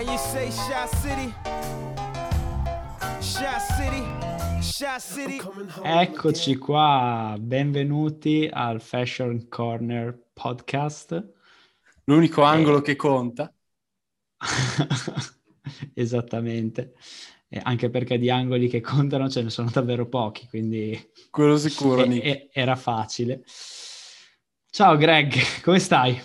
And you say Shot City? Shot City? Shot City? Eccoci qua, benvenuti al Fashion Corner podcast. L'unico angolo che conta. Esattamente, eh, anche perché di angoli che contano ce ne sono davvero pochi, quindi... Quello sicuro, e- e- era facile. Ciao Greg, come stai?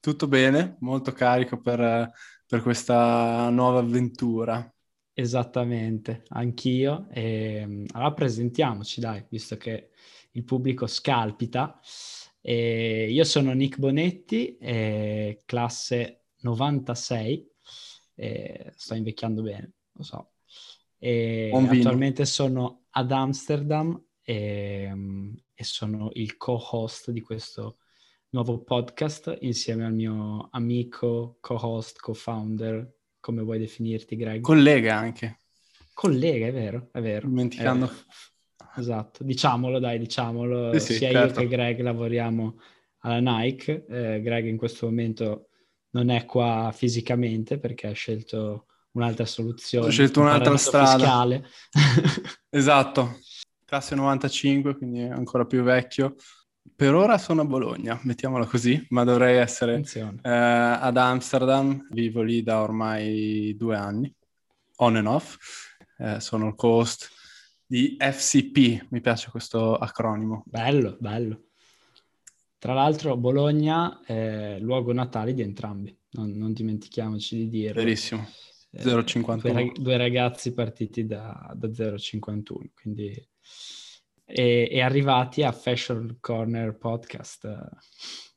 Tutto bene, molto carico per, per questa nuova avventura. Esattamente, anch'io. E, allora presentiamoci, dai, visto che il pubblico scalpita. E io sono Nick Bonetti, eh, classe 96, e sto invecchiando bene, lo so. E attualmente sono ad Amsterdam e, e sono il co-host di questo nuovo podcast insieme al mio amico, co-host, co-founder, come vuoi definirti, Greg? Collega anche, Collega, è vero, è vero. dimenticando. è vero. Esatto, diciamolo, dai, diciamolo. Sì, sì, Sia certo. io che Greg lavoriamo alla Nike. Eh, Greg in questo momento non è qua fisicamente perché ha scelto un'altra soluzione. Ho scelto un un'altra strada. fiscale. Esatto, classe 95, quindi ancora più vecchio. Per ora sono a Bologna, mettiamola così, ma dovrei essere eh, ad Amsterdam. Vivo lì da ormai due anni, on and off. Eh, sono il co-host di FCP, mi piace questo acronimo. Bello, bello. Tra l'altro Bologna è luogo natale di entrambi, non, non dimentichiamoci di dirlo. Verissimo. Eh, 0,51. Due, rag- due ragazzi partiti da, da 0,51, quindi... E, e arrivati a Fashion Corner Podcast.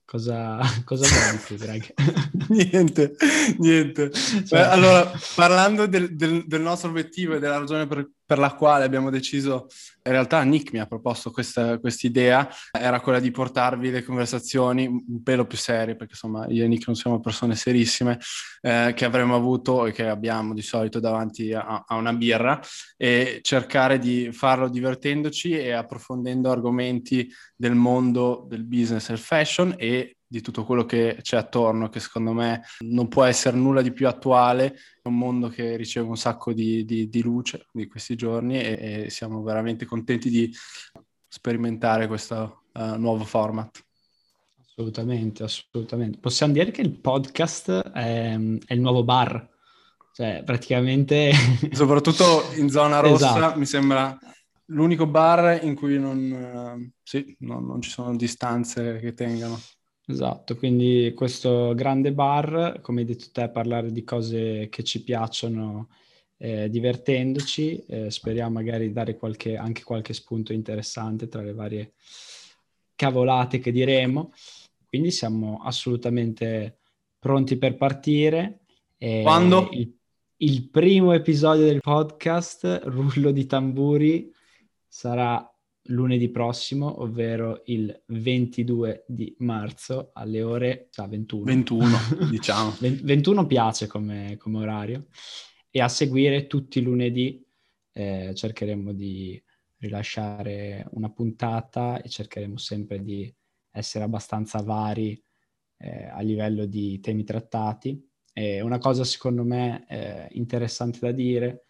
Cosa, cosa vuoi tu, Greg? niente, niente. Cioè- Beh, allora, parlando del, del- del nostro obiettivo e della ragione per, per la quale abbiamo deciso, in realtà Nick mi ha proposto questa idea, era quella di portarvi le conversazioni un pelo più serie, perché insomma io e Nick non siamo persone serissime, eh, che avremmo avuto e che abbiamo di solito davanti a, a una birra, e cercare di farlo divertendoci e approfondendo argomenti del mondo del business e fashion e di tutto quello che c'è attorno, che secondo me non può essere nulla di più attuale, è un mondo che riceve un sacco di, di- di luce di questi giorni e, e siamo veramente contenti di sperimentare questo eh, nuovo format. Assolutamente, assolutamente. Possiamo dire che il podcast è, è il nuovo bar, cioè praticamente... Soprattutto in zona rossa Esatto. mi sembra l'unico bar in cui non, eh, sì, non- non ci sono distanze che tengano. Esatto, quindi questo grande bar, come hai detto te, parlare di cose che ci piacciono, eh, divertendoci, eh, speriamo magari dare qualche, anche qualche spunto interessante tra le varie cavolate che diremo. Quindi siamo assolutamente pronti per partire. E Quando? Il, il primo episodio del podcast, rullo di tamburi, sarà lunedì prossimo, ovvero il 22 di marzo alle ore cioè 21. 21, diciamo. Ven- 21 piace come, come orario e a seguire tutti i lunedì eh, cercheremo di rilasciare una puntata e cercheremo sempre di essere abbastanza vari eh, a livello di temi trattati. E una cosa secondo me eh, interessante da dire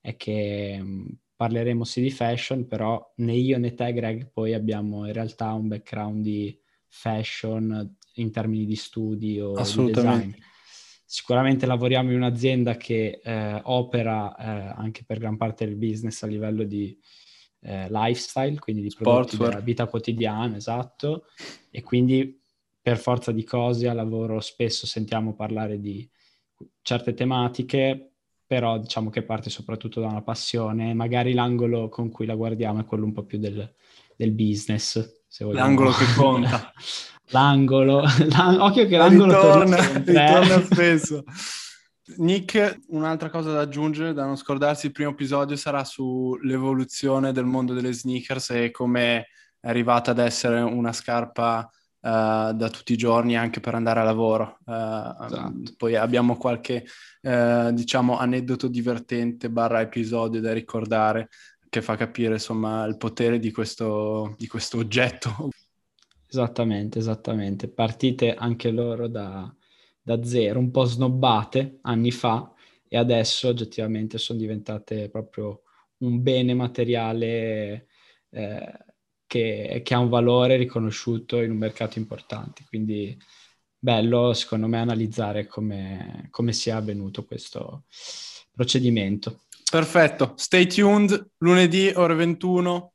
è che mh, parleremo sì di fashion, però né io né te, Greg, poi abbiamo in realtà un background di fashion in termini di studi o di Assolutamente. design. Sicuramente lavoriamo in un'azienda che eh, opera eh, anche per gran parte del business a livello di eh, lifestyle, quindi di prodotti Sportswear. della vita quotidiana, esatto, e quindi per forza di cose a lavoro spesso sentiamo parlare di certe tematiche, però diciamo che parte soprattutto da una passione, magari l'angolo con cui la guardiamo è quello un po' più del, del business, se vogliamo. L'angolo che conta. l'angolo, l'ang- occhio che l'angolo ritorna, eh. ritorna spesso. Nick, un'altra cosa da aggiungere, da non scordarsi, il primo episodio sarà sull'evoluzione del mondo delle sneakers e come è arrivata ad essere una scarpa eh, da tutti i giorni anche per andare a lavoro. Eh, Esatto. Poi abbiamo qualche, eh, diciamo, aneddoto divertente barra episodio da ricordare che fa capire, insomma, il potere di questo, di questo oggetto. Esattamente, esattamente. Partite anche loro da, da zero, un po' snobbate anni fa e adesso oggettivamente sono diventate proprio un bene materiale eh, che, che, ha un valore riconosciuto in un mercato importante. Quindi bello secondo me analizzare come, come sia avvenuto questo procedimento. Perfetto, stay tuned, lunedì ore 21.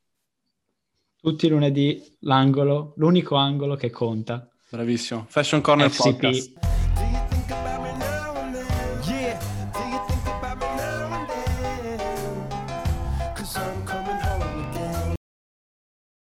Tutti i lunedì l'angolo, l'unico angolo che conta. Bravissimo, Fashion Corner FCP. Podcast.